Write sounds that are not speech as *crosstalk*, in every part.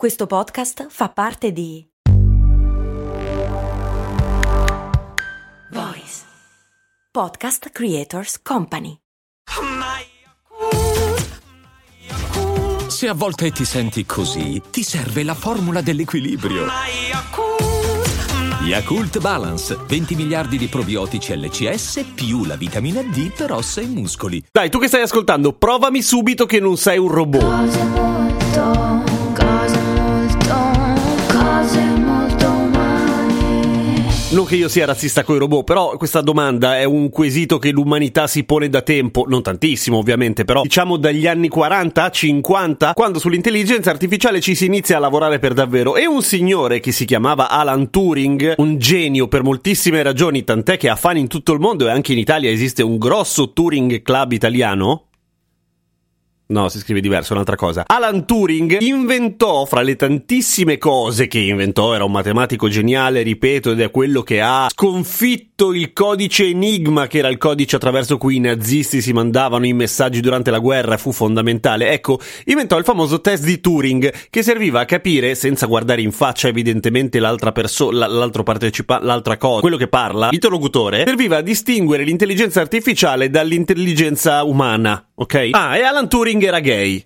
Questo podcast fa parte di Voice Podcast Creators Company. Se a volte ti senti così, ti serve la formula dell'equilibrio. Yakult Balance, 20 miliardi di probiotici LCS più la vitamina D per ossa e muscoli. Dai, tu che stai ascoltando, provami subito che non sei un robot. Non che io sia razzista coi robot, però questa domanda è un quesito che l'umanità si pone da tempo, non tantissimo ovviamente, però diciamo dagli anni 40, 50, quando sull'intelligenza artificiale ci si inizia a lavorare per davvero. E un signore che si chiamava Alan Turing, un genio per moltissime ragioni, tant'è che ha fan in tutto il mondo e anche in Italia esiste un grosso Turing Club italiano, No, si scrive diverso, un'altra cosa. Alan Turing inventò, fra le tantissime cose che inventò, era un matematico geniale, ripeto, ed è quello che ha sconfitto il codice Enigma, che era il codice attraverso cui i nazisti si mandavano i messaggi durante la guerra, fu fondamentale. Ecco, inventò il famoso test di Turing, che serviva a capire, senza guardare in faccia evidentemente l'altra persona, l'altro partecipante, l'altra cosa, quello che parla, l'interlocutore, serviva a distinguere l'intelligenza artificiale dall'intelligenza umana, ok? Ah, e Alan Turing era gay.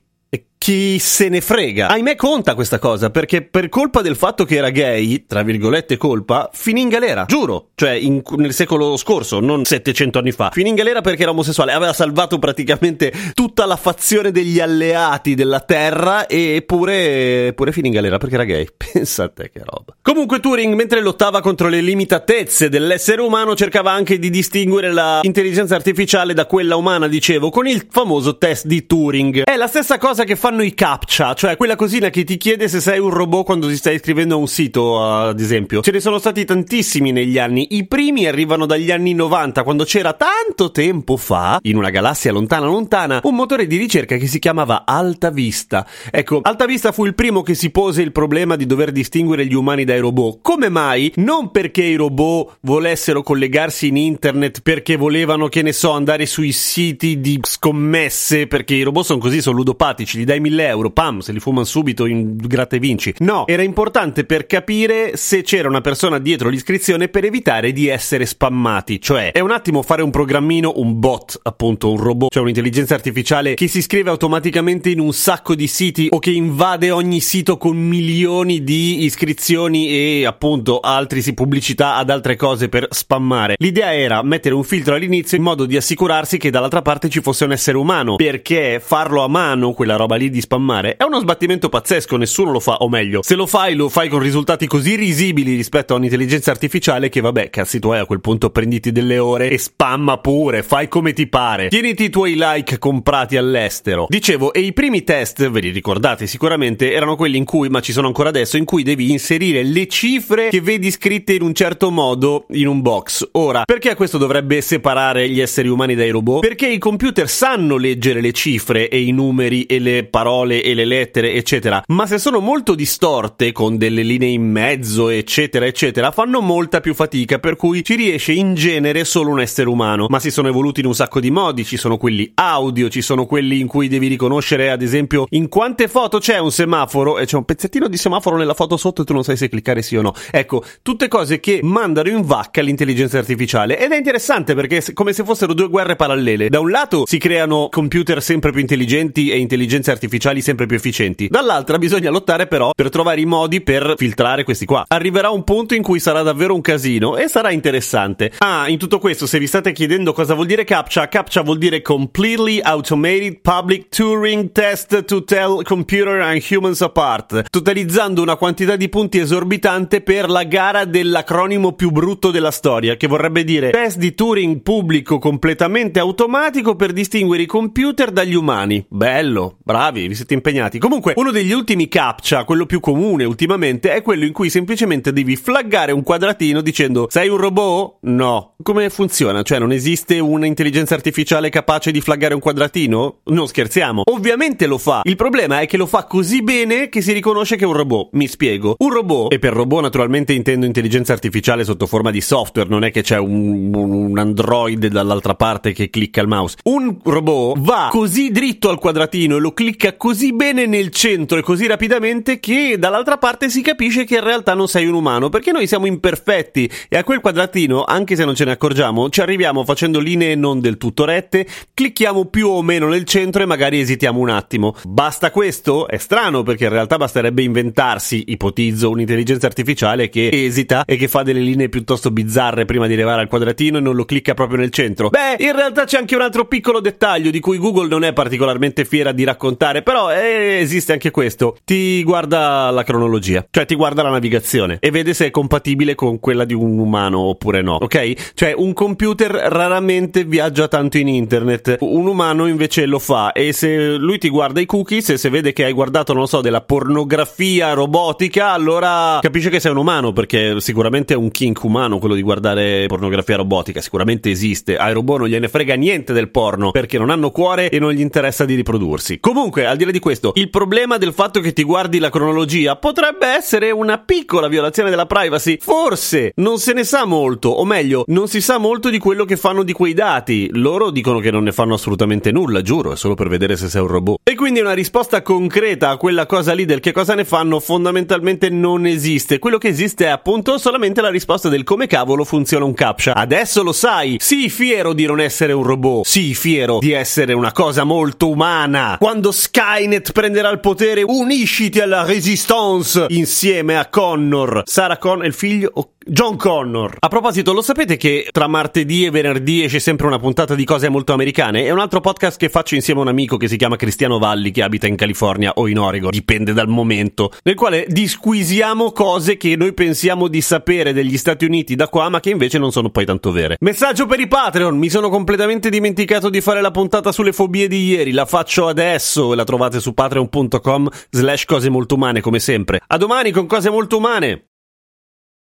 Chi se ne frega? Ahimè conta questa cosa, perché per colpa del fatto che era gay, tra virgolette colpa, finì in galera. Giuro. Cioè, in- nel secolo scorso, non 700 anni fa. Finì in galera perché era omosessuale. Aveva salvato praticamente tutta la fazione degli alleati della Terra e pure, pure finì in galera perché era gay. *laughs* Pensa a te che roba. Comunque Turing, mentre lottava contro le limitatezze dell'essere umano, cercava anche di distinguere l'intelligenza artificiale da quella umana, dicevo, con il famoso test di Turing. È la stessa cosa che fanno i captcha, cioè quella cosina che ti chiede se sei un robot quando ti stai iscrivendo a un sito, ad esempio. Ce ne sono stati tantissimi negli anni. I primi arrivano dagli anni 90, quando c'era tanto tempo fa, in una galassia lontana lontana, un motore di ricerca che si chiamava Alta Vista. Ecco, Alta Vista fu il primo che si pose il problema di dover distinguere gli umani dai robot. Come mai? Non perché i robot volessero collegarsi in internet, perché volevano, che ne so, andare sui siti di scommesse, perché i robot sono così, sono ludopatici, gli dai 1000 euro, pam, se li fumano subito in gratta e vinci. No, era importante per capire se c'era una persona dietro l'iscrizione per evitare di essere spammati. Cioè, è un attimo fare un programmino, un bot, appunto, un robot, cioè un'intelligenza artificiale che si iscrive automaticamente in un sacco di siti o che invade ogni sito con milioni di iscrizioni e appunto altri si pubblicità ad altre cose per spammare. L'idea era mettere un filtro all'inizio in modo di assicurarsi che dall'altra parte ci fosse un essere umano, perché farlo a mano, quella roba lì di spammare, è uno sbattimento pazzesco, nessuno lo fa, o meglio, se lo fai lo fai con risultati così risibili rispetto a un'intelligenza artificiale che vabbè, cazzi tuoi a quel punto prenditi delle ore e spamma pure, fai come ti pare. Tieniti i tuoi like comprati all'estero. Dicevo, e i primi test, ve li ricordate sicuramente, erano quelli in cui, ma ci sono ancora adesso, in cui devi inserire le cifre che vedi scritte in un certo modo in un box. Ora, perché questo dovrebbe separare gli esseri umani dai robot? Perché i computer sanno leggere le cifre e i numeri e le parole e le lettere, eccetera, ma se sono molto distorte, con delle linee in mezzo, eccetera, eccetera, fanno molta più fatica, per cui ci riesce in genere solo un essere umano. Ma si sono evoluti in un sacco di modi, ci sono quelli audio, ci sono quelli in cui devi riconoscere, ad esempio, in quante foto c'è un semaforo e c'è un pezzettino di semaforo nella foto sotto e tu non sai se cliccare sì o no. Ecco, tutte cose che mandano in vacca l'intelligenza artificiale. Ed è interessante perché è come se fossero due guerre parallele. Da un lato si creano computer sempre più intelligenti e intelligenze artificiali sempre più efficienti. Dall'altra bisogna lottare però per trovare i modi per filtrare questi qua. Arriverà un punto in cui sarà davvero un casino e sarà interessante. Ah, in tutto questo, se vi state chiedendo cosa vuol dire CAPTCHA, CAPTCHA vuol dire Completely Automated Public Turing Test to Tell Computer and Humans Apart, totalizzando una quantità di punti esorbitante per la gara dell'acronimo più brutto della storia, che vorrebbe dire test di Turing pubblico completamente automatico per distinguere i computer dagli umani. Bello, bravi, vi siete impegnati. Comunque, uno degli ultimi captcha, quello più comune ultimamente, è quello in cui semplicemente devi flaggare un quadratino dicendo sei un robot? No. Come funziona? Cioè, non esiste un'intelligenza artificiale capace di flaggare un quadratino? Non scherziamo. Ovviamente lo fa. Il problema è che lo fa così bene che si riconosce che è un robot. Mi spiego. Un robot, e per robot naturalmente intendo intelligenza artificiale sotto forma di software, non è che c'è un, un, un android dall'altra parte che clicca il mouse. Un robot va così dritto al quadratino e lo clicca clicca così bene nel centro e così rapidamente che dall'altra parte si capisce che in realtà non sei un umano, perché noi siamo imperfetti e a quel quadratino, anche se non ce ne accorgiamo, ci arriviamo facendo linee non del tutto rette, clicchiamo più o meno nel centro e magari esitiamo un attimo. Basta questo? È strano perché in realtà basterebbe inventarsi, ipotizzo, un'intelligenza artificiale che esita e che fa delle linee piuttosto bizzarre prima di arrivare al quadratino e non lo clicca proprio nel centro. Beh, in realtà c'è anche un altro piccolo dettaglio di cui Google non è particolarmente fiera di raccontare, però eh, esiste anche questo. Ti guarda la cronologia, cioè ti guarda la navigazione e vede se è compatibile con quella di un umano oppure no, ok? Cioè un computer raramente viaggia tanto in internet, un umano invece lo fa e se lui ti guarda i cookies e se vede che hai guardato, non so, della pornografia robotica, allora capisce che sei un umano perché sicuramente è un kink umano quello di guardare pornografia robotica, sicuramente esiste. Ai robot non gliene frega niente del porno perché non hanno cuore e non gli interessa di riprodursi. Comunque, al di là di questo, il problema del fatto che ti guardi la cronologia potrebbe essere una piccola violazione della privacy. Forse non se ne sa molto, o meglio, non si sa molto di quello che fanno di quei dati. Loro dicono che non ne fanno assolutamente nulla, giuro, è solo per vedere se sei un robot. E quindi una risposta concreta a quella cosa lì del che cosa ne fanno fondamentalmente non esiste. Quello che esiste è appunto solamente la risposta del come cavolo funziona un captcha. Adesso lo sai. Sii fiero di non essere un robot. Sii fiero di essere una cosa molto umana. Quando Skynet prenderà il potere, unisciti alla Resistance insieme a Connor. Sarah Connor, il figlio o John Connor. A proposito, lo sapete che tra martedì e venerdì esce sempre una puntata di cose molto americane? È un altro podcast che faccio insieme a un amico che si chiama Cristiano Valli, che abita in California o in Oregon, dipende dal momento, nel quale disquisiamo cose che noi pensiamo di sapere degli Stati Uniti da qua, ma che invece non sono poi tanto vere. Messaggio per i Patreon, mi sono completamente dimenticato di fare la puntata sulle fobie di ieri, la faccio adesso e la trovate su patreon.com slash cose molto umane come sempre. A domani con cose molto umane!